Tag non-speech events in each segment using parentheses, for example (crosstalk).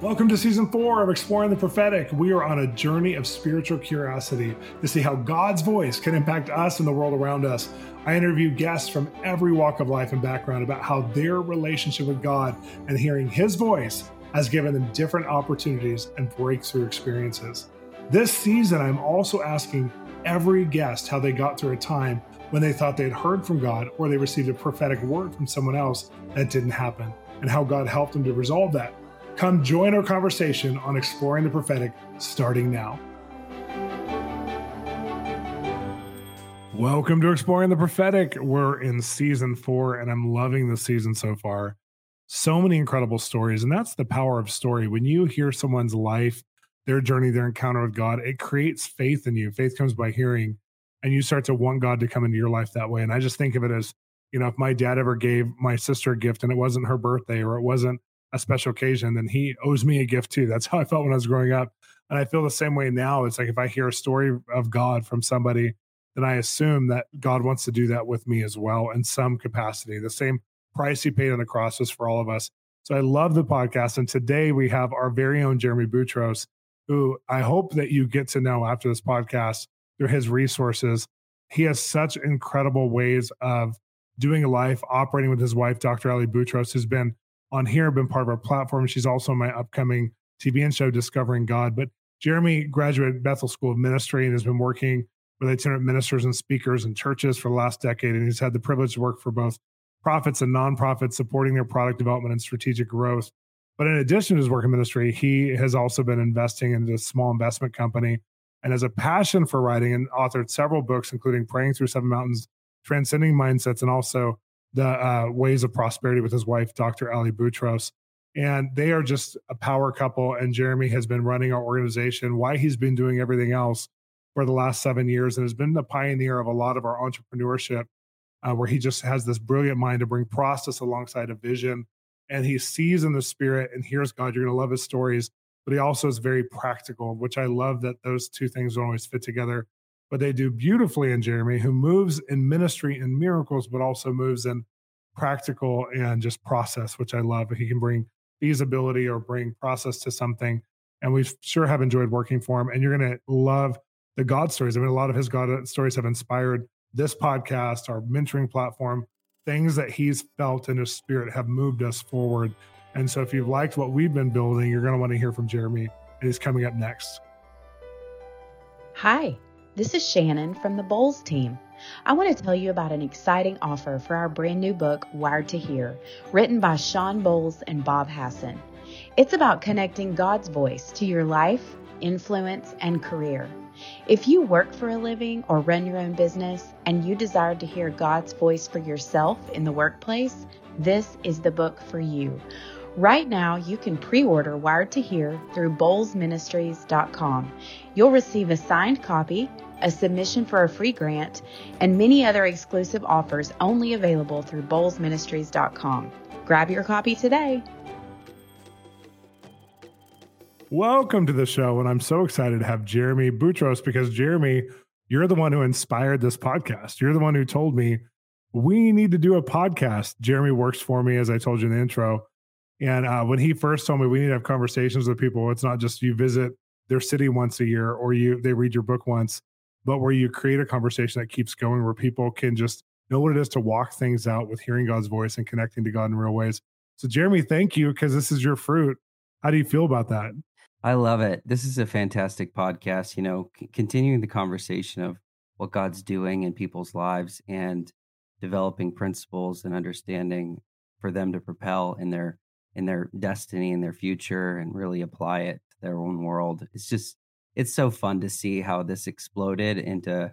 Welcome to season four of Exploring the Prophetic. We are on a journey of spiritual curiosity to see how God's voice can impact us and the world around us. I interview guests from every walk of life and background about how their relationship with God and hearing His voice has given them different opportunities and breakthrough experiences. This season, I'm also asking every guest how they got through a time when they thought they had heard from God or they received a prophetic word from someone else that didn't happen, and how God helped them to resolve that. Come join our conversation on exploring the prophetic starting now. Welcome to Exploring the Prophetic. We're in season four, and I'm loving the season so far. So many incredible stories, and that's the power of story. When you hear someone's life, their journey, their encounter with God, it creates faith in you. Faith comes by hearing, and you start to want God to come into your life that way. And I just think of it as, you know, if my dad ever gave my sister a gift and it wasn't her birthday or it wasn't a special occasion, then he owes me a gift too. That's (laughs) how I felt when I was growing up. And I feel the same way now. It's like if I hear a story of God from somebody, then I assume that God wants to do that with me as well in some capacity. The same price he paid on the cross was for all of us. So I love the podcast. And today we have our very own Jeremy Butrous, who I hope that you get to know after this podcast through his resources. He has such incredible ways of doing life, operating with his wife, Dr. Ali Butrous, who's been on here, been part of our platform. She's also my upcoming TBN show, Discovering God. But Jeremy graduated Bethel School of Ministry and has been working with itinerant ministers and speakers and churches for the last decade. And he's had the privilege to work for both profits and nonprofits, supporting their product development and strategic growth. But in addition to his work in ministry, he has also been investing in a small investment company and has a passion for writing and authored several books, including Praying Through Seven Mountains, Transcending Mindsets, and also the uh, ways of prosperity with his wife, Dr. Ali Butrous. And they are just a power couple. And Jeremy has been running our organization, why he's been doing everything else for the last seven years, and has been the pioneer of a lot of our entrepreneurship, uh, where he just has this brilliant mind to bring process alongside a vision. And he sees in the spirit and hears God. You're going to love his stories, but he also is very practical, which I love that those two things don't always fit together but they do beautifully in Jeremy, who moves in ministry and miracles, but also moves in practical and just process, which I love. He can bring feasibility or bring process to something. And we sure have enjoyed working for him. And you're going to love the God stories. I mean, a lot of his God uh, stories have inspired this podcast, our mentoring platform. Things that he's felt in his spirit have moved us forward. And so, if you've liked what we've been building, you're going to want to hear from Jeremy, and he's coming up next. Hi, this is Shannon from the Bolz team. I want to tell you about an exciting offer for our brand new book, Wired to Hear, written by Shawn Bolz and Bob Hasson. It's about connecting God's voice to your life, influence, and career. If you work for a living or run your own business and you desire to hear God's voice for yourself in the workplace, this is the book for you. Right now, you can pre order Wired to Hear through bolzministries.com. You'll receive a signed copy a submission for a free grant, and many other exclusive offers only available through bolzministries.com. Grab your copy today. Welcome to the show, and I'm so excited to have Jeremy Butrous because Jeremy, you're the one who inspired this podcast. You're the one who told me we need to do a podcast. Jeremy works for me, as I told you in the intro. And uh, when he first told me we need to have conversations with people, it's not just you visit their city once a year or you they read your book once but where you create a conversation that keeps going, where people can just know what it is to walk things out with hearing God's voice and connecting to God in real ways. So, Jeremy, thank you because this is your fruit. How do you feel about that? I love it. This is a fantastic podcast. You know, c- continuing the conversation of what God's doing in people's lives and developing principles and understanding for them to propel in their in their destiny and their future and really apply it to their own world. It's just it's so fun to see how this exploded into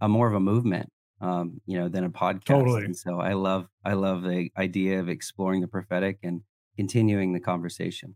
a more of a movement um, you know, than a podcast. Totally. And so I love I love the idea of exploring the prophetic and continuing the conversation.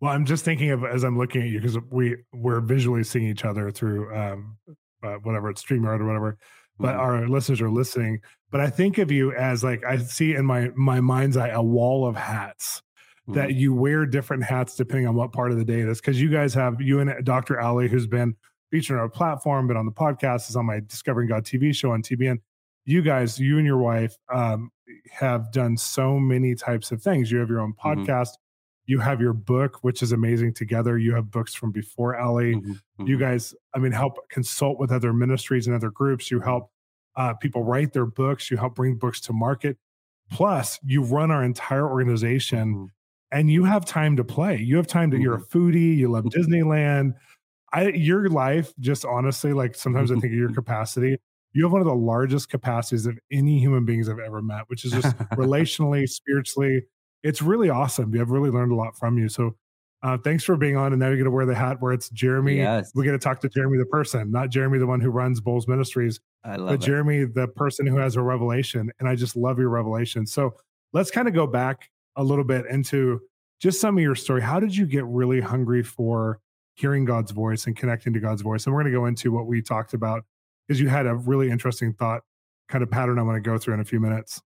Well, I'm just thinking of as I'm looking at you because we we're visually seeing each other through um, uh, whatever it's StreamYard or whatever, but mm-hmm. our listeners are listening. But I think of you as like I see in my my mind's eye a wall of hats mm-hmm. that you wear different hats depending on what part of the day it is. Because you guys have you and Dr. Ali, who's been featured on our platform, been on the podcast, is on my Discovering God TV show on TBN. You guys, you and your wife, um, have done so many types of things. You have your own mm-hmm. podcast. Mm-hmm. You have your book, which is amazing together. You have books from before Ellie. Mhm, You mhm. guys, I mean, help consult with other ministries and other groups. You help uh, people write their books. You help bring books to market. Plus, you run our entire organization Mhm. and you have time to play. You have time to, you're a Mm-hmm. foodie, you love (laughs) Disneyland. I, your life, just honestly, like sometimes I think of your capacity. You have one of the largest capacities of any human beings I've ever met, which is just (laughs) relationally, spiritually. It's really awesome. I've really learned a lot from you. So, uh, thanks for being on. And now you're going to wear the hat where it's Jeremy. Yes. We're going to talk to Jeremy, the person, not Jeremy, the one who runs Bolz Ministries, I love but it. Jeremy, the person who has a revelation. And I just love your revelation. So let's kind of go back a little bit into just some of your story. How did you get really hungry for hearing God's voice and connecting to God's voice? And we're going to go into what we talked about because you had a really interesting thought kind of pattern I want to go through in a few minutes.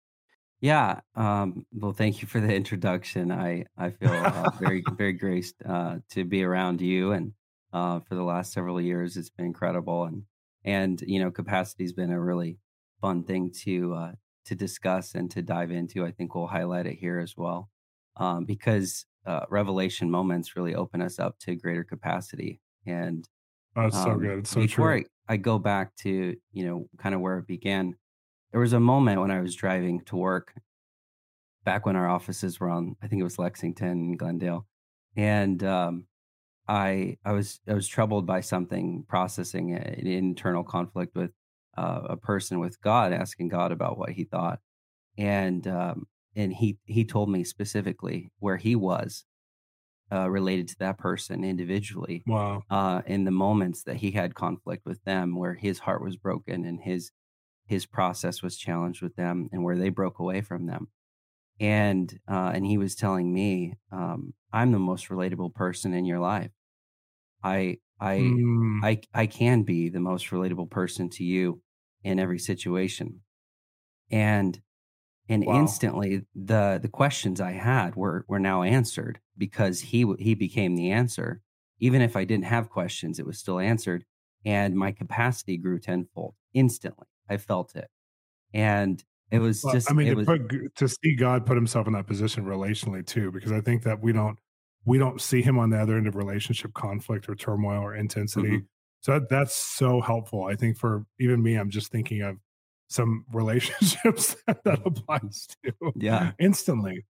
Yeah. Um, well, thank you for the introduction. I I feel uh, very (laughs) very graced uh, to be around you, and uh, for the last several years, it's been incredible. And and you know, capacity's been a really fun thing to uh, to discuss and to dive into. I think we'll highlight it here as well, um, because uh, revelation moments really open us up to greater capacity. And Oh, it's so um, good. It's so before true. I, I go back to you know kind of where it began, there was a moment when I was driving to work back when our offices were on I think it was Lexington and Glendale, and um, I I was I was troubled by something processing an internal conflict with uh, a person with God, asking God about what He thought, and um, and he he told me specifically where he was uh, related to that person individually Wow. uh, in the moments that he had conflict with them, where his heart was broken and his his process was challenged with them, and where they broke away from them. And uh, and he was telling me, um, "I'm the most relatable person in your life. I I Mm, I I can be the most relatable person to you in every situation." And and Wow. instantly the the questions I had were were now answered because he he became the answer. Even if I didn't have questions, it was still answered, and my capacity grew tenfold instantly. I felt it, and it was Well, just I mean, to, was put, to see God put himself in that position relationally too, because I think that we don't we don't see him on the other end of relationship conflict or turmoil or intensity. Mhm. So that, that's so helpful. I think for even me, I'm just thinking of some (laughs) relationships that, that applies to yeah instantly.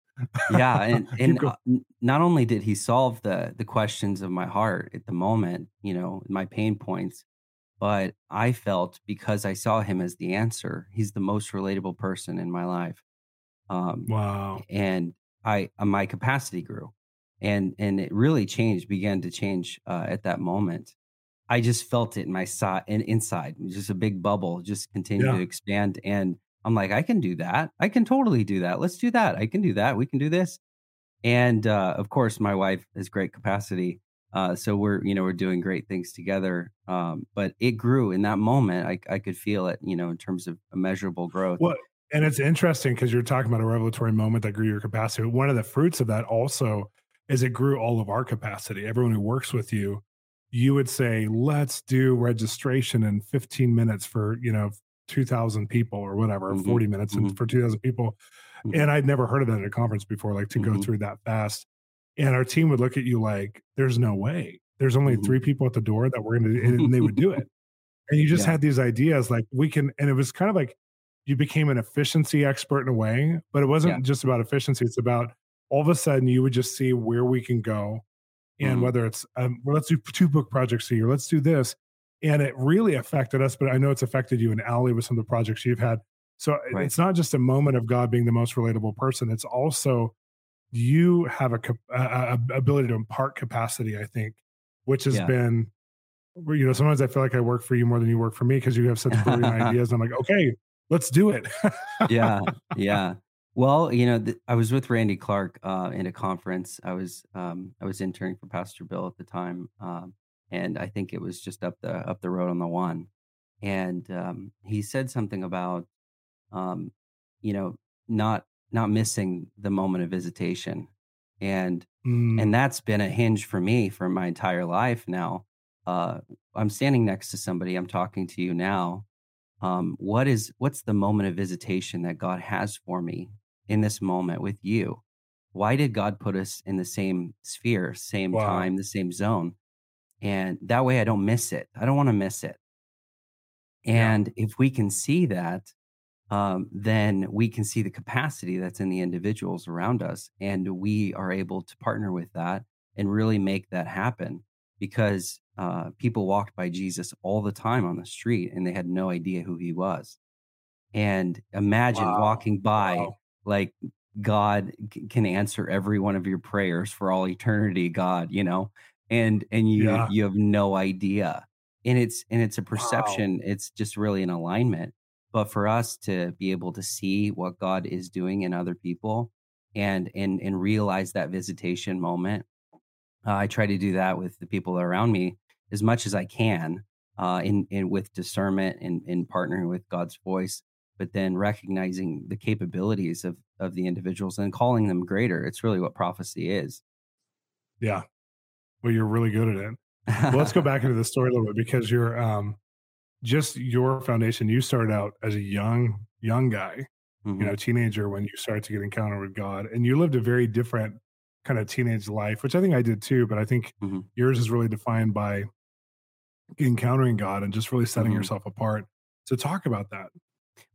yeah (laughs) and and uh, not only did he solve the the questions of my heart at the moment you know my pain points but i felt because i saw him as the answer he's the most relatable person in my life um wow. and i uh, my capacity grew and and it really changed began to change uh, at that moment. I just felt it in my side and inside just a big bubble just continued Yeah. to expand and i'm like i can do that. I can totally do that. Let's do that. I can do that. We can do this. And uh, of course my wife has great capacity uh, so we're you know we're doing great things together um, but it grew in that moment I, I could feel it you know in terms of immeasurable growth Well, and it's interesting because you're talking about a revelatory moment that grew your capacity. One of the fruits of that also is it grew all of our capacity. Everyone who works with you, you would say, let's do registration in 15 minutes for, you know, 2,000 people or whatever, Mhm, 40 minutes and mhm. for 2,000 people. Mhm. And I'd never heard of that at a conference before, like to go Mhm. through that fast. And our team would look at you like, there's no way. There's only Mhm. three people at the door that we're going to, and they would do it. And you just Yeah. had these ideas like we can, and it was kind of like you became an efficiency expert in a way, but it wasn't Yeah. just about efficiency. It's about all of a sudden you would just see where we can go. And Mhm. whether it's, um, well, let's do two book projects a year, let's do this. And it really affected us, but I know it's affected you and Allie with some of the projects you've had. So Right. it's not just a moment of God being the most relatable person. It's also you have a, a, a ability to impart capacity, I think, which has Yeah. been, you know, sometimes I feel like I work for you more than you work for me because you have such brilliant (laughs) ideas. I'm like, okay, let's do it. yeah (laughs) yeah well you know th- i was with randy clark uh, in a conference i was um, i was interning for pastor bill at the time um, and i think it was just up the up the road on the one and um, he said something about um, you know not not missing the moment of visitation and Mm, and that's been a hinge for me for my entire life now uh, i'm standing next to somebody i'm talking to you now um, what is what's the moment of visitation that god has for me in this moment with you why did God put us in the same sphere, same Wow. time, the same zone? And that way I don't miss it. I don't want to miss it. Yeah. And if we can see that, um, then we can see the capacity that's in the individuals around us. And we are able to partner with that and really make that happen because uh, people walked by Jesus all the time on the street and they had no idea who he was. And imagine Wow. walking by Wow. like God can answer every one of your prayers for all eternity, God, you know, and and you Yeah. you have no idea. And it's and it's a Wow. perception, it's just really an alignment. But for us to be able to see what God is doing in other people and and and realize that visitation moment, uh, I try to do that with the people around me as much as I can, uh, in in with discernment and in partnering with God's voice, but then recognizing the capabilities of of the individuals and calling them greater. It's really what prophecy is. Yeah. Well, you're really good at it. Well, let's go back (laughs) into the story a little bit because you're um just your foundation. You started out as a young young guy, Mhm. you know, teenager when you started to get encounter with God, and you lived a very different kind of teenage life, which I think I did too. But I think Mhm. yours is really defined by encountering God and just really setting Mhm. yourself apart. So talk about that.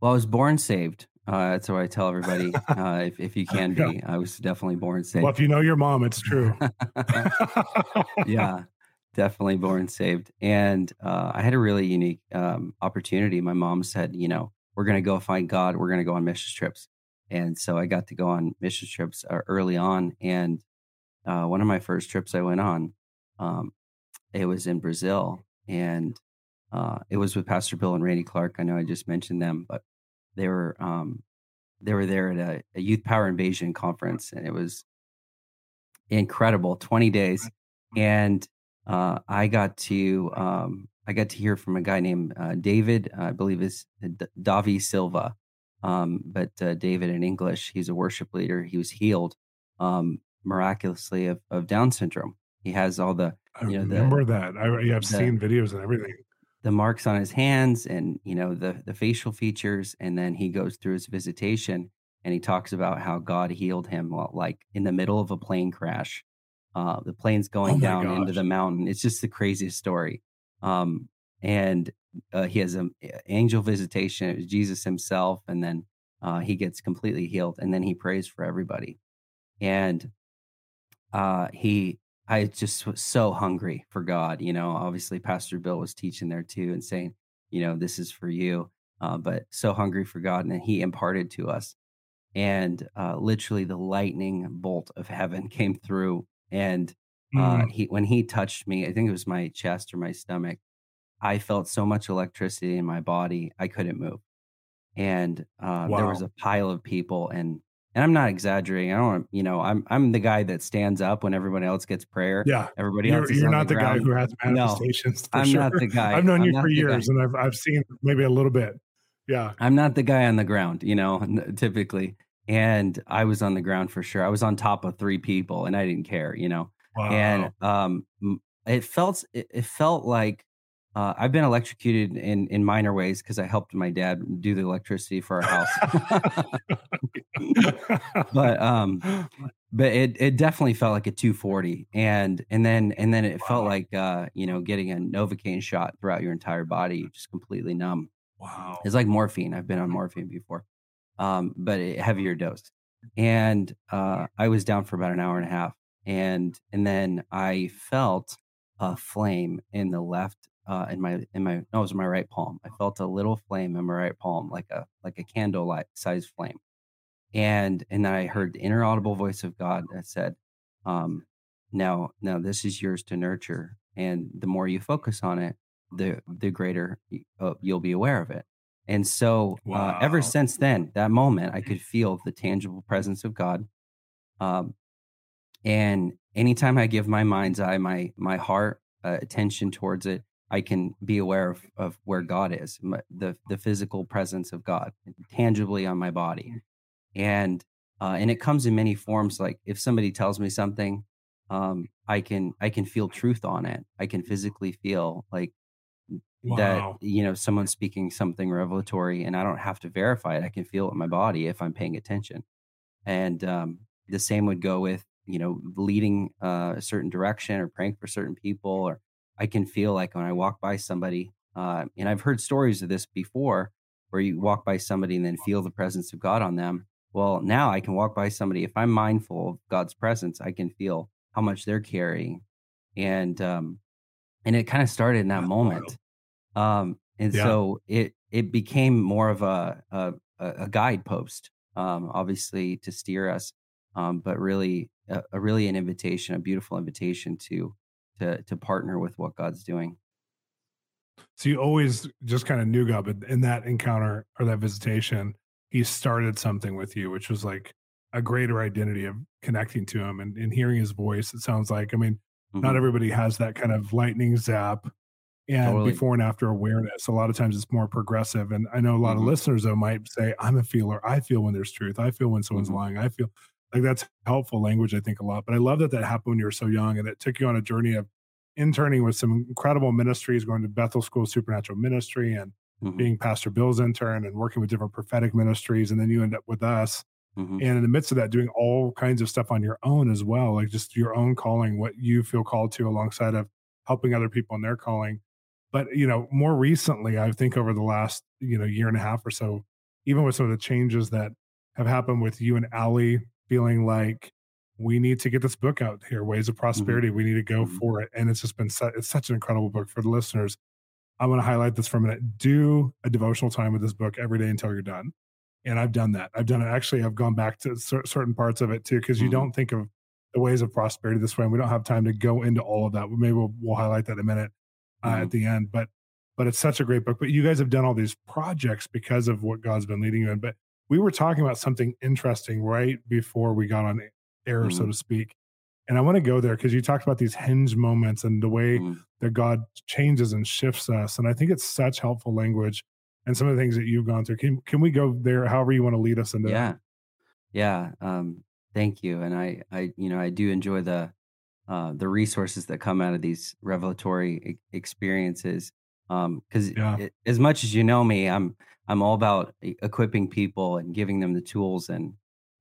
Well, I was born saved. Uh, that's what I tell everybody. (laughs) Uh, if if you can Yeah. be, I was definitely born saved. Well, if you know your mom, it's true. (laughs) yeah, definitely born saved. And uh, I had a really unique um, opportunity. My mom said, you know, we're going to go find God. We're going to go on mission trips. And so I got to go on mission trips uh, early on. And uh, one of my first trips I went on, um, it was in Brazil. And uh, it was with Pastor Bill and Randy Clark. I know I just mentioned them, but they were um, they were there at a, a youth power invasion conference, and it was incredible. Twenty days, and uh, I got to um, I got to hear from a guy named uh, David, I believe is D- Davi Silva, um, but uh, David in English. He's a worship leader. He was healed um, miraculously of, of Down syndrome. He has all the I you know, the- remember that. I, yeah, I've the- seen videos and everything. the marks on his hands and you know the the facial features and then he goes through his visitation and he talks about how god healed him like in the middle of a plane crash uh the plane's going Oh down into the mountain. It's just the craziest story. Um and uh, he has an angel visitation it was jesus himself and then uh he gets completely healed and then he prays for everybody. And uh he i just was so hungry for god you know obviously pastor bill was teaching there too and saying you know this is for you uh, but so hungry for god and he imparted to us. And uh literally the lightning bolt of heaven (laughs) came through and uh Mm, he when he touched me i think it was my chest or my stomach i felt so much electricity in my body i couldn't move and uh, there was a pile of people and and i'm not exaggerating i don't you know i'm i'm the guy that stands up when everyone else gets prayer yeah. everybody You're, else is you're not the, guy who has No, manifestations. for i'm sure. not the (laughs) guy I've known I'm you for the guy. years and I've, I've seen maybe a little bit. Yeah. I'm not the guy on the ground, you know, typically. And I was on the ground for sure. I was on top of three people and I didn't care, you know. Wow. And um it felt it, it felt like uh, I've been electrocuted in in minor ways because I helped my dad do the electricity for our house. (laughs) but um but it it definitely felt like a 240 and and then and then it felt like uh you know getting a novocaine shot throughout your entire body just completely numb wow. it's like morphine. I've been on morphine before, um, but a heavier dose. And uh, I was down for about an hour and a half, and and then I felt a flame in the left, uh, in my in my no, it was my right palm. I felt a little flame in my right palm, like a like a candle light size flame. And and then I heard the inaudible voice of God that said, um, "Now, now this is yours to nurture, and the more you focus on it, the the greater uh, you'll be aware of it." And so, uh, ever since then, that moment, I could feel the tangible presence of God. Um, and anytime I give my mind's eye, my my heart uh, attention towards it, I can be aware of of where God is, my, the the physical presence of God, tangibly on my body, and uh, and it comes in many forms. Like if somebody tells me something, um, I can I can feel truth on it. I can physically feel like that you know someone's speaking something revelatory and i don't have to verify it i can feel it in my body if i'm paying attention. And um the same would go with you know leading uh, a certain direction or praying for certain people or i can feel like when i walk by somebody uh, and i've heard stories of this before where you walk by somebody and then feel the presence of god on them. Well now i can walk by somebody if i'm mindful of god's presence i can feel how much they're carrying. And um and it kind of started in that moment um and yeah. so it it became more of a a, a guidepost um obviously to steer us um but really a, a really an invitation a beautiful invitation to to to partner with what god's doing so you always just kind of knew god but in that encounter or that visitation he started something with you which was like a greater identity of connecting to him and, and hearing his voice it sounds like i mean mm-hmm. not everybody has that kind of lightning zap and totally. before and after awareness a lot of times it's more progressive and i know a lot mm-hmm. of listeners though might say i'm a feeler i feel when there's truth i feel when someone's mm-hmm. lying i feel like that's helpful language i think a lot but i love that that happened when you were so young and it took you on a journey of interning with some incredible ministries going to bethel school supernatural ministry and mm-hmm. being pastor bill's intern and working with different prophetic ministries and then you end up with us mm-hmm. and in the midst of that doing all kinds of stuff on your own as well like just your own calling what you feel called to alongside of helping other people in their calling but you know more recently i think over the last you know year and a half or so even with some of the changes that have happened with you and Allie feeling like we need to get this book out here, Ways of mm-hmm. Prosperity. Mm-hmm. We need to go mm-hmm. for it. And it's just been su- it's such an incredible book for the listeners. I want to highlight this for a minute. Do a devotional time with this book every day until you're done. And I've done that. I've done it. Actually, I've gone back to cer- certain parts of it too, because mm-hmm. you don't think of the ways of prosperity this way. And we don't have time to go into all of that. Maybe we'll, we'll highlight that in a minute uh, at mm-hmm. the end. But but it's such a great book. But you guys have done all these projects because of what God's been leading you in. But we were talking about something interesting right before we got on air, mm-hmm. so to speak. And I want to go there because you talked about these hinge moments and the way mm-hmm. that God changes and shifts us. And I think it's such helpful language and some of the things that you've gone through. Can can we go there however you want to lead us into yeah. that? Yeah. Um, thank you. And I I you know, I do enjoy the uh, the resources that come out of these revelatory experiences because um, yeah. as much as you know me i'm i'm all about equipping people and giving them the tools and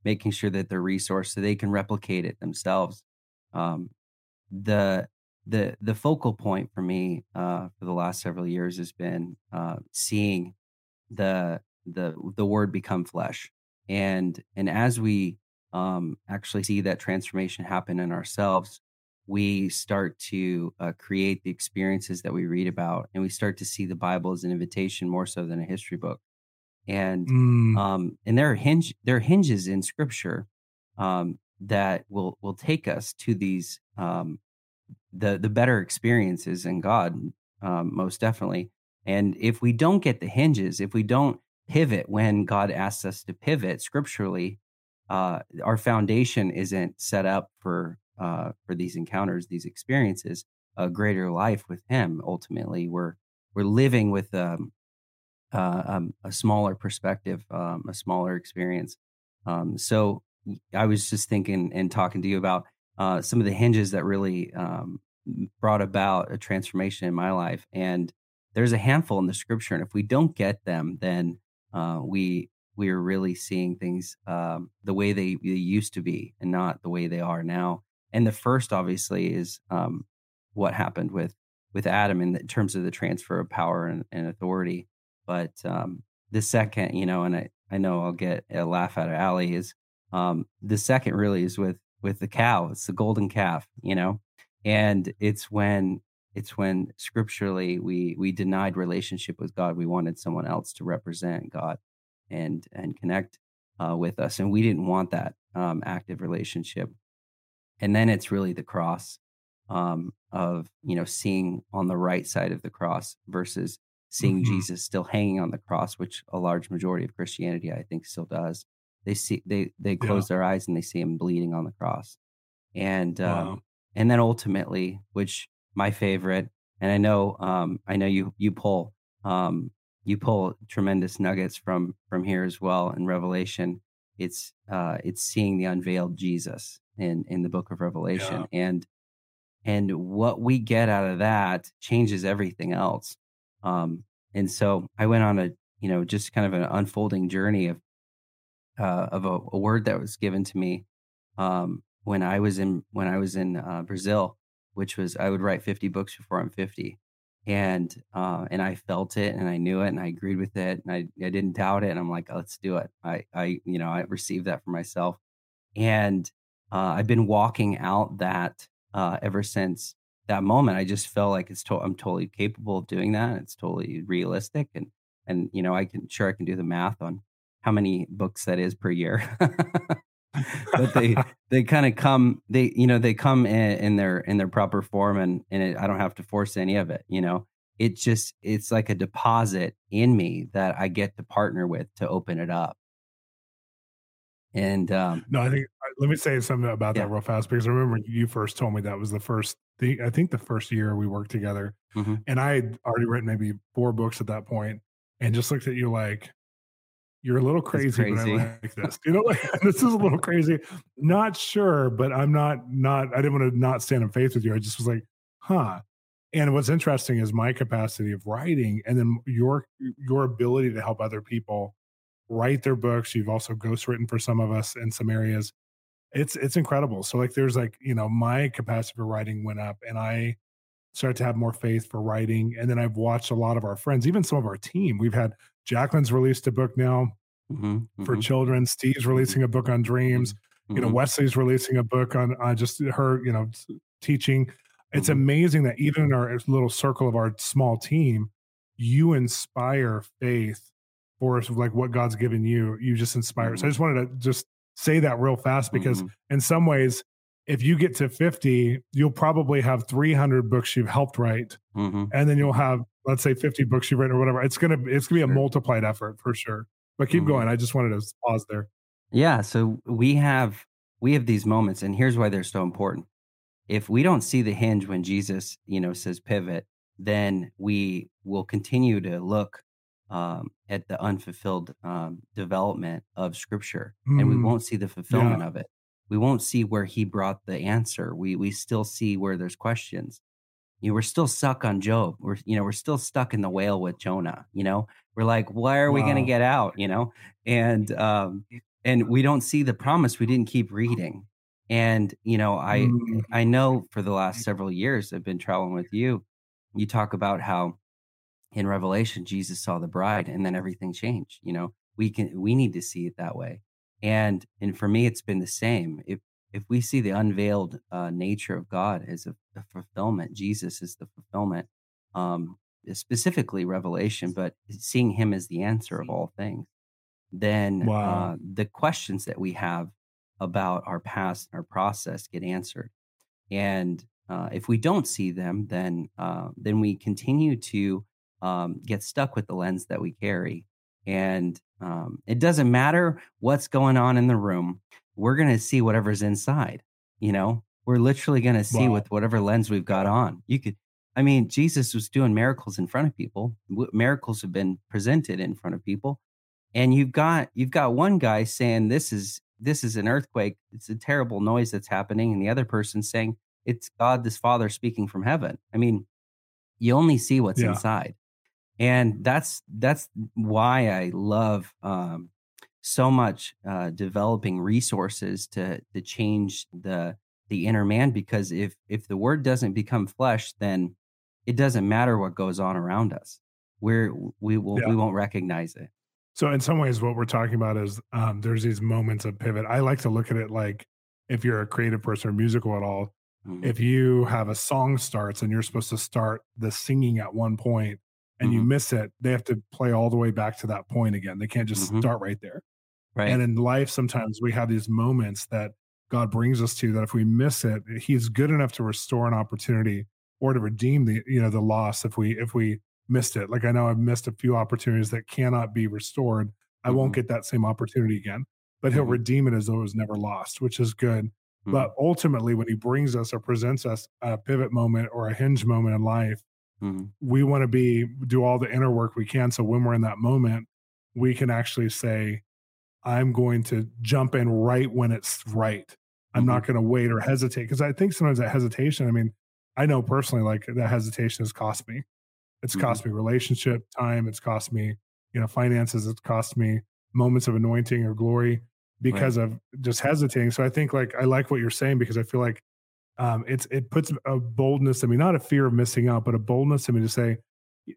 making sure that they're resourced so they can replicate it themselves um, the the the focal point for me uh, for the last several years has been uh, seeing the the the word become flesh and and as we um, actually see that transformation happen in ourselves we start to uh, create the experiences that we read about and we start to see the bible as an invitation more so than a history book and mm. um, and there are hinge there are hinges in scripture um, that will will take us to these um, the the better experiences in god um, most definitely and if we don't get the hinges if we don't pivot when god asks us to pivot scripturally uh, our foundation isn't set up for uh, for these encounters, these experiences, a greater life with Him. Ultimately, we're we're living with um, uh, um, a smaller perspective, um, a smaller experience. Um, so I was just thinking and talking to you about uh, some of the hinges that really um, brought about a transformation in my life, and there's a handful in the Scripture, and if we don't get them, then uh, we we are really seeing things um, the way they, they, used to be and not the way they are now and the first obviously is um, what happened with with Adam in, the, in, terms of the transfer of power and, and authority. But um, the second, you know, and I, I know I'll get a laugh out of Allie is um, the second really is with with the cow. It's the golden calf, you know, and it's when it's when scripturally we we denied relationship with God. We wanted someone else to represent God and and connect uh, with us, and we didn't want that um, active relationship and then it's really the cross um, of you know seeing on the right side of the cross versus seeing mm-hmm. Jesus still hanging on the cross, which a large majority of Christianity I think still does. They see they they close yeah. their eyes and they see him bleeding on the cross, and um, wow. um, and then ultimately, which my favorite, and I know um, I know you you pull um, you pull tremendous nuggets from from here as well in Revelation. It's uh, it's seeing the unveiled Jesus in in the book of revelation yeah. and and what we get out of that changes everything else um and so i went on a you know just kind of an unfolding journey of uh of a, a word that was given to me um, when I was in when I was in uh, Brazil, which was I would write 50 books before I'm 50, and uh, and I felt it and I knew it and I agreed with it and I, I didn't doubt it and I'm like oh, let's do it. I I you know I received that for myself, and uh, I've been walking out that uh, ever since that moment. I just felt like it's to- I'm totally capable of doing that. It's totally realistic and and you know I can sure I can do the math on how many books that is per year. (laughs) but they (laughs) they kind of come they you know they come in, in their in their proper form and and it, I don't have to force any of it you know it just it's like a deposit in me that I get to partner with to open it up and um no I think let me say something about yeah. that real fast because I remember you first told me that was the first thing I think the first year we worked together mm-hmm. and I had already written maybe four books at that point and just looked at you like you're a little crazy, crazy. but I like this. You know, like (laughs) this is a little crazy. Not sure, but I'm not not. I didn't want to not stand in faith with you. I just was like, huh. And what's interesting is my capacity of writing, and then your your ability to help other people write their books. You've also ghostwritten for some of us in some areas. It's it's incredible. So like, there's like you know, my capacity for writing went up, and I started to have more faith for writing. And then I've watched a lot of our friends, even some of our team. We've had Jacqueline's released a book now mm-hmm, for mm-hmm. children. Steve's mm-hmm. releasing a book on dreams. Mm-hmm. You know, mm-hmm. Wesley's releasing a book on on just her, you know, teaching. It's mm-hmm. amazing that even in our little circle of our small team, you inspire faith for like what God's given you. You just inspire. So I just wanted to just say that real fast because in some ways if you get to 50, you'll probably have 300 books you've helped write. Mm-hmm. And then you'll have, let's say 50 books you've written or whatever. It's going to, it's to be a multiplied effort for sure. But keep mm-hmm. going. I just wanted to pause there. Yeah. So we have, we have these moments and here's why they're so important. If we don't see the hinge when Jesus, you know, says pivot, then we will continue to look um, at the unfulfilled um, development of scripture mm. and we mm. won't see the fulfillment yeah. of it we won't see where he brought the answer. We we still see where there's questions. You know, we're still stuck on Job. We're you know we're still stuck in the whale with Jonah. You know, we're like, why are we going to get out? You know, and um and we don't see the promise. We didn't keep reading. And you know, I mm. I know for the last several years I've been traveling with you. You talk about how in Revelation Jesus saw the bride, and then everything changed. You know, we can we need to see it that way and and for me it's been the same if if we see the unveiled uh, nature of god as a, a, fulfillment jesus is the fulfillment um specifically revelation but seeing him as the answer of all things then wow. uh, the questions that we have about our past and our process get answered and uh, if we don't see them then uh, then we continue to um, get stuck with the lens that we carry and um, it doesn't matter what's going on in the room. We're going to see whatever's inside. You know, we're literally going to see wow. with whatever lens we've got on. You could, I mean, Jesus was doing miracles in front of people. Miracles have been presented in front of people, and you've got you've got one guy saying this is this is an earthquake. It's a terrible noise that's happening, and the other person saying it's God, this Father speaking from heaven. I mean, you only see what's yeah. inside and that's that's why I love um, so much uh, developing resources to to change the the inner man because if if the word doesn't become flesh, then it doesn't matter what goes on around us. We're we will yeah. we won't recognize it. So in some ways, what we're talking about is um, there's these moments of pivot. I like to look at it like if you're a creative person or musical at all, mm-hmm. if you have a song starts and you're supposed to start the singing at one point and mm-hmm. you miss it, they have to play all the way back to that point again. They can't just mm-hmm. start right there. Right. And in life, sometimes we have these moments that God brings us to that if we miss it, He's good enough to restore an opportunity or to redeem the you know the loss if we if we missed it. Like I know I've missed a few opportunities that cannot be restored. Mm-hmm. I won't mm-hmm. get that same opportunity again, but He'll mm-hmm. redeem it as though it was never lost, which is good. But mm-hmm. ultimately, when He brings us or presents us a pivot moment or a hinge moment in life, Mm-hmm. We want to be do all the inner work we can. So when we're in that moment, we can actually say, I'm going to jump in right when it's right. I'm mm-hmm. not going to wait or hesitate. Because I think sometimes that hesitation, I mean, I know personally, like that hesitation has cost me. It's mm-hmm. cost me relationship time. It's cost me, you know, finances. It's cost me moments of anointing or glory. because right. of just hesitating. So I think like I like what you're saying because I feel like um, it's it puts a boldness in me, not a fear of missing out, but a boldness in me to say,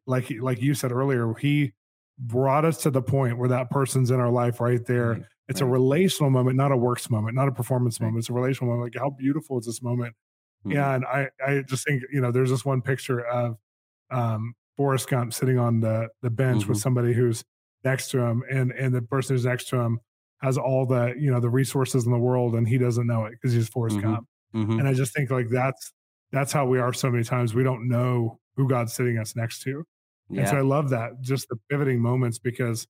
like like you said earlier, he brought us to the point where that person's in our life right there. Right. It's right. a relational moment, not a works moment, not a performance right. moment. It's a relational moment. Like how beautiful is this moment? Mm-hmm. And I I just think you know there's this one picture of um, Forrest Gump sitting on the the bench mm-hmm. with somebody who's next to him, and and the person who's next to him has all the you know the resources in the world, and he doesn't know it because he's Forrest mm-hmm. Gump. Mm-hmm. And I just think like that's that's how we are so many times. We don't know who God's sitting us next to. Yeah. And so I love that, just the pivoting moments because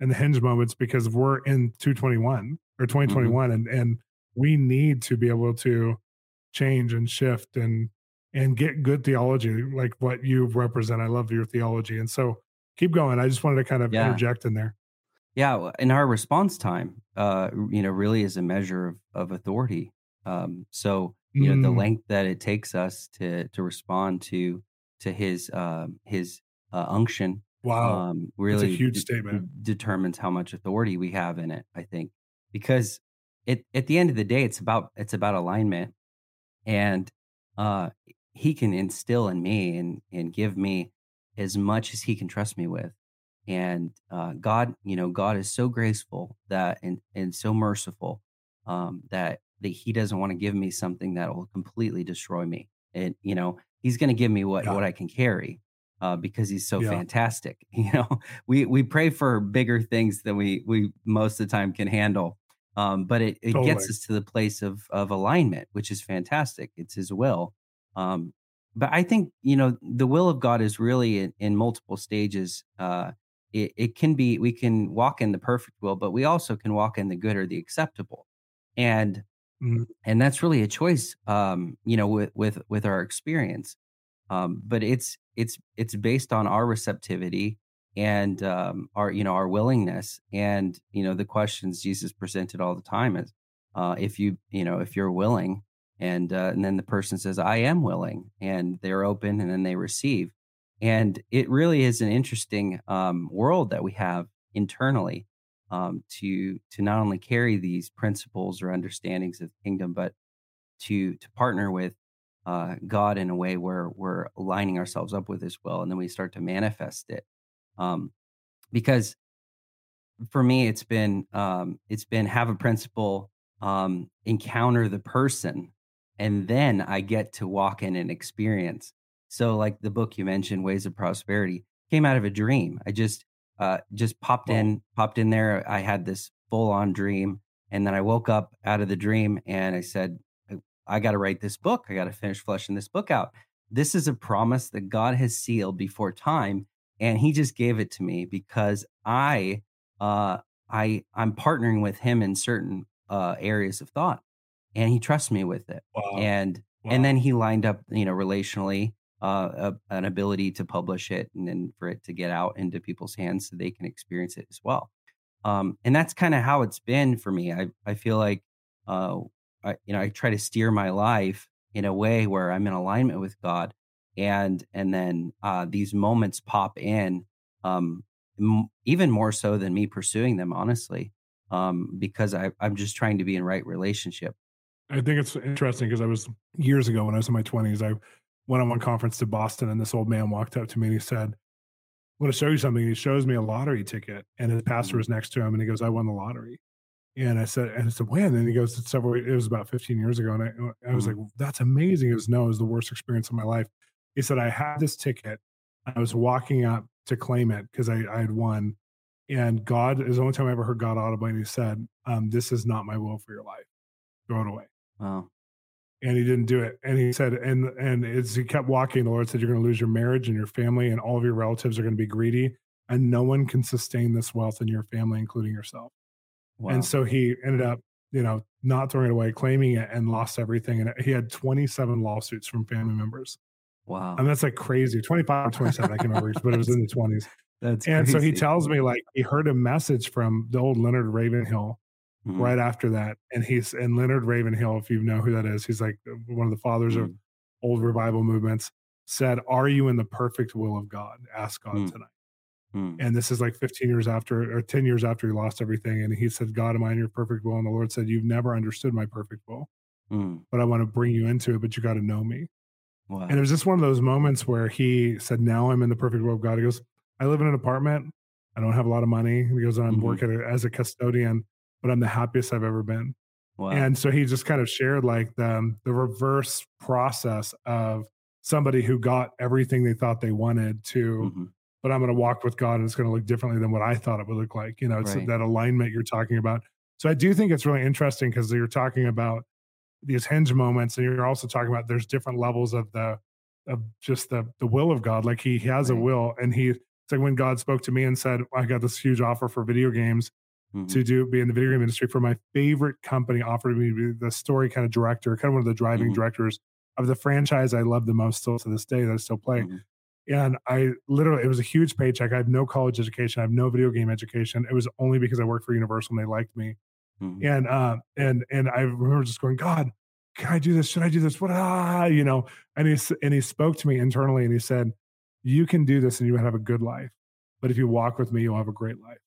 and the hinge moments because we're in 221 or 2021 mm-hmm. and and we need to be able to change and shift and and get good theology like what you represent. I love your theology. And so keep going. I just wanted to kind of yeah. interject in there. Yeah, and our response time, uh, you know, really is a measure of, of authority. Um, so you know, mm. the length that it takes us to to respond to to his uh, his uh, unction. Wow, um, really huge de- statement. Determines how much authority we have in it. I think because it at the end of the day, it's about it's about alignment, and uh, he can instill in me and and give me as much as he can trust me with. And uh, God, you know, God is so graceful that and and so merciful um, that that he doesn't want to give me something that will completely destroy me. And you know, he's going to give me what yeah. what I can carry uh, because he's so yeah. fantastic. (laughs) You know, we we pray for bigger things than we we most of the time can handle. Um, but it, it totally. gets us to the place of of alignment, which is fantastic. It's His will. Um, but I think you know the will of God is really in, in multiple stages. Uh, it, it can be we can walk in the perfect will, but we also can walk in the good or the acceptable. And Mm-hmm. And that's really a choice, um, you know, with with with our experience. Um, but it's it's it's based on our receptivity and um, our you know our willingness and you know the questions Jesus presented all the time is uh, if you you know if you're willing and uh, and then the person says I am willing and they're open and then they receive and it really is an interesting um, world that we have internally um, to to not only carry these principles or understandings of the kingdom, but to to partner with uh, God in a way where we're aligning ourselves up with His will, and then we start to manifest it. Um, because for me, it's been um, it's been have a principle, um, encounter the person, and then I get to walk in and experience. So, like the book you mentioned, Ways of Prosperity, came out of a dream. I just uh, just popped in, popped in there. I had this full on dream. And then I woke up out of the dream and I said, I got to write this book. I got to finish fleshing this book out. This is a promise that God has sealed before time. And he just gave it to me because I, uh, I, I'm partnering with him in certain uh, areas of thought and he trusts me with it. Wow. And, wow. and then he lined up, you know, relationally uh, a, an ability to publish it and then for it to get out into people's hands so they can experience it as well. Um, and that's kind of how it's been for me. I I feel like uh, I, you know I try to steer my life in a way where I'm in alignment with God, and and then uh, these moments pop in, um, m- even more so than me pursuing them, honestly, um, because I, I'm just trying to be in right relationship. I think it's interesting because I was years ago when I was in my 20s. I one on one conference to Boston, and this old man walked up to me and he said, I want to show you something. He shows me a lottery ticket, and his pastor mm-hmm. was next to him, and he goes, I won the lottery. And I said, and I said, when? And he goes, it's several, it was about 15 years ago. And I, I was mm-hmm. like, that's amazing. He goes, no, it was the worst experience of my life. He said, I had this ticket. I was walking up to claim it because I, I had won. And God is the only time I ever heard God audibly. And he said, um, This is not my will for your life. Throw it away. Wow and he didn't do it. And he said, and and as he kept walking, the Lord said, "You're going to lose your marriage and your family, and all of your relatives are going to be greedy, and no one can sustain this wealth in your family, including yourself." Wow. And so he ended up, you know, not throwing it away, claiming it, and lost everything. And he had 27 lawsuits from family members. Wow, and that's like crazy. 25 or 27, I can't remember, but it was in the 20s. (laughs) That's and crazy. so he tells me like he heard a message from the old Leonard Ravenhill mm-hmm. right after that. And he's and Leonard Ravenhill, if you know who that is, he's like one of the fathers mm-hmm. of old revival movements. Said, "Are you in the perfect will of God? Ask God mm-hmm. tonight." Mm. And this is like 15 years after or 10 years after he lost everything. And he said, God, am I in your perfect will? And the Lord said, You've never understood my perfect will, mm. but I want to bring you into it, but you got to know me. Wow. And it was just one of those moments where he said, Now I'm in the perfect will of God. He goes, I live in an apartment. I don't have a lot of money. He goes, I'm mm-hmm. working as a custodian, but I'm the happiest I've ever been. Wow. And so he just kind of shared like the, the reverse process of somebody who got everything they thought they wanted to, mm-hmm. but I'm going to walk with God and it's going to look differently than what I thought it would look like. You know, it's right. that alignment you're talking about. So I do think it's really interesting because you're talking about these hinge moments and you're also talking about there's different levels of the of just the the will of God. Like he, he has right. a will and he it's like when God spoke to me and said, I got this huge offer for video games mm-hmm. to do be in the video game industry for my favorite company offered me to be the story kind of director, kind of one of the driving mm-hmm. directors of the franchise I love the most still to this day that I still play. Mm-hmm. And I literally, it was a huge paycheck. I have no college education. I have no video game education. It was only because I worked for Universal and they liked me. Mm-hmm. And uh, and and I remember just going, God, can I do this? Should I do this? What ah, you know? And he and he spoke to me internally and he said, You can do this and you have a good life. But if you walk with me, you'll have a great life.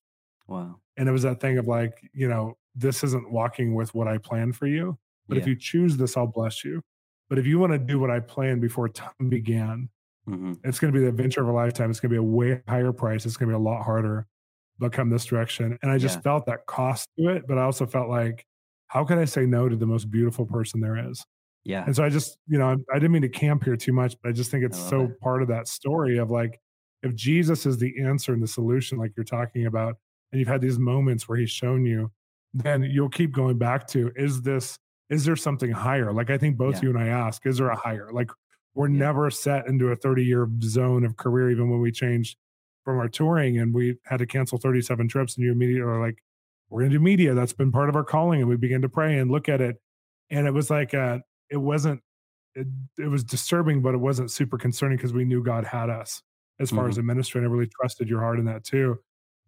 Wow. And it was that thing of like, you know, this isn't walking with what I plan for you. But yeah. if you choose this, I'll bless you. But if you want to do what I planned before (laughs) time began, mm-hmm. it's going to be the adventure of a lifetime. It's going to be a way higher price. It's going to be a lot harder, but come this direction. And I just yeah. felt that cost to it. But I also felt like, how can I say no to the most beautiful person there is? Yeah. And so I just, you know, I didn't mean to camp here too much, but I just think it's so it. part of that story of like, if Jesus is the answer and the solution, like you're talking about, and you've had these moments where he's shown you, then you'll keep going back to, is this is there something higher? Like I think both yeah. you and I ask, is there a higher? Like we're yeah. never set into a 30 year zone of career, even when we changed from our touring and we had to cancel 37 trips and you immediately are like, we're going to do media. That's been part of our calling. And we began to pray and look at it. And it was like, uh, it wasn't, it, it was disturbing, but it wasn't super concerning because we knew God had us as far mm-hmm. as a ministry. And I really trusted your heart in that too.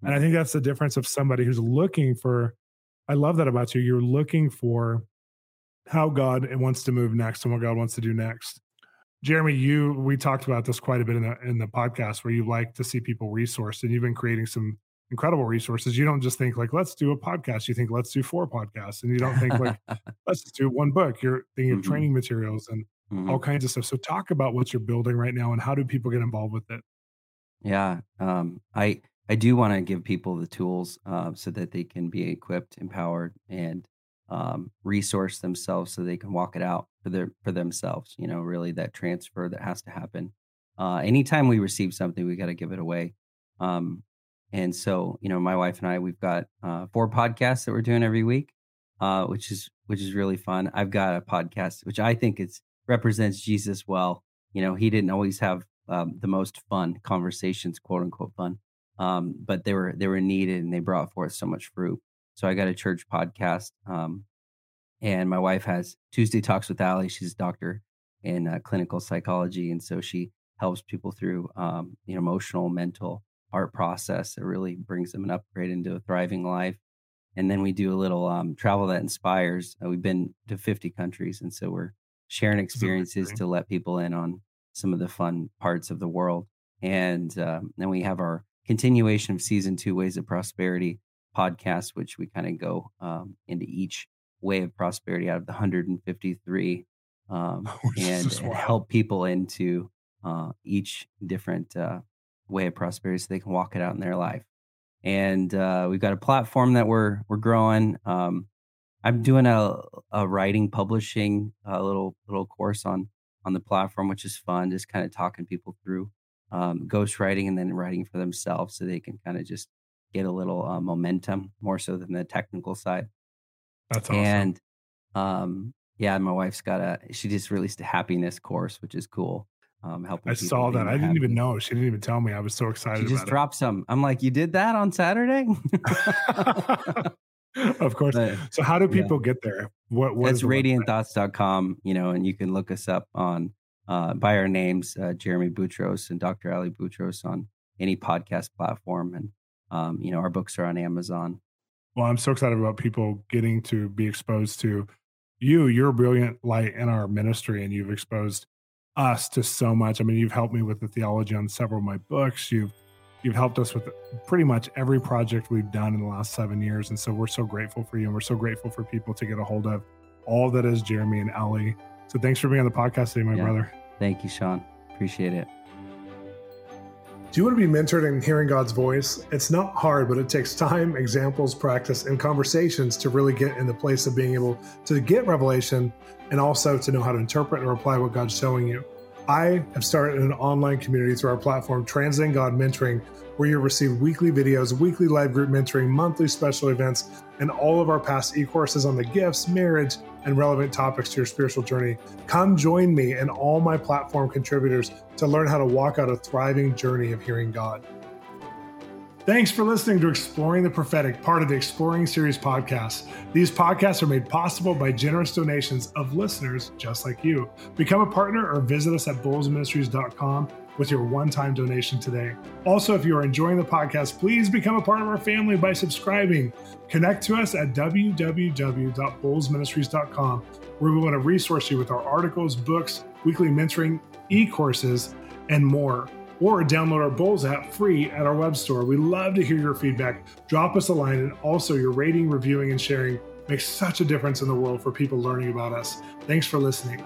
And I think that's the difference of somebody who's looking for, I love that about you. You're looking for how God wants to move next and what God wants to do next. Jeremy, you we talked about this quite a bit in the in the podcast where you like to see people resourced and you've been creating some incredible resources. You don't just think like let's do a podcast. You think let's do four podcasts, and you don't think like (laughs) let's just do one book. You're thinking mm-hmm. of training materials and mm-hmm. all kinds of stuff. So talk about what you're building right now and how do people get involved with it. Yeah, um, I I do want to give people the tools uh, so that they can be equipped, empowered, and um, resource themselves so they can walk it out for their for themselves. You know, really that transfer that has to happen. Uh, anytime we receive something, we got to give it away. Um, and so, you know, my wife and I, we've got uh, four podcasts that we're doing every week, uh, which is which is really fun. I've got a podcast which I think it's represents Jesus well. You know, he didn't always have um, the most fun conversations, quote unquote fun, um, but they were they were needed and they brought forth so much fruit. So I got a church podcast. Um, and my wife has Tuesday Talks with Allie. She's a doctor in uh, clinical psychology. And so she helps people through um, the emotional, mental art process that really brings them an upgrade into a thriving life. And then we do a little um, travel that inspires. Uh, we've been to 50 countries. And so we're sharing experiences to let people in on some of the fun parts of the world. And um, then we have our continuation of season two, Ways of Prosperity, podcast, which we kind of go um, into each way of prosperity out of the 153 um, (laughs) and, and, help people into uh, each different uh, way of prosperity so they can walk it out in their life. And uh, we've got a platform that we're we're growing. Um, I'm doing a, a writing publishing a little little course on on the platform, which is fun. Just kind of talking people through um, ghost writing and then writing for themselves, so they can kind of just get a little uh, momentum more so than the technical side. That's awesome. And um, yeah, my wife's got a. She just released a happiness course, which is cool. Um, helping. I saw that. I didn't happy. even know. She didn't even tell me. I was so excited. She just dropped it. some. I'm like, you did that on Saturday. (laughs) of course. But, so how do people yeah. get there? What, what it's radiantthoughts.com, you know, and you can look us up on uh, by our names, uh, Jeremy Butrous and Dr. Ali Butrous on any podcast platform. And um, you know, our books are on Amazon. Well, I'm so excited about people getting to be exposed to you. You're a brilliant light in our ministry, and you've exposed us to so much. I mean, you've helped me with the theology on several of my books. You've You've helped us with pretty much every project we've done in the last seven years. And so we're so grateful for you. And we're so grateful for people to get a hold of all that is Jeremy and Ellie. So thanks for being on the podcast today, my yeah. brother. Thank you, Shawn. Appreciate it. Do you want to be mentored in hearing God's voice? It's not hard, but it takes time, examples, practice, and conversations to really get in the place of being able to get revelation and also to know how to interpret and apply what God's showing you. I have started an online community through our platform, Transcend God Mentoring, where you'll receive weekly videos, weekly live group mentoring, monthly special events, and all of our past e courses on the gifts, marriage, and relevant topics to your spiritual journey. Come join me and all my platform contributors to learn how to walk out a thriving journey of hearing God. Thanks for listening to Exploring the Prophetic, part of the Exploring Series podcast. These podcasts are made possible by generous donations of listeners just like you. Become a partner or visit us at bolzministries.com with your one time donation today. Also, if you are enjoying the podcast, please become a part of our family by subscribing. Connect to us at www.bolzministries.com, where we want to resource you with our articles, books, weekly mentoring, e courses, and more or download our Bolz app free at our web store. We love to hear your feedback. Drop us a line, and also your rating, reviewing, and sharing makes such a difference in the world for people learning about us. Thanks for listening.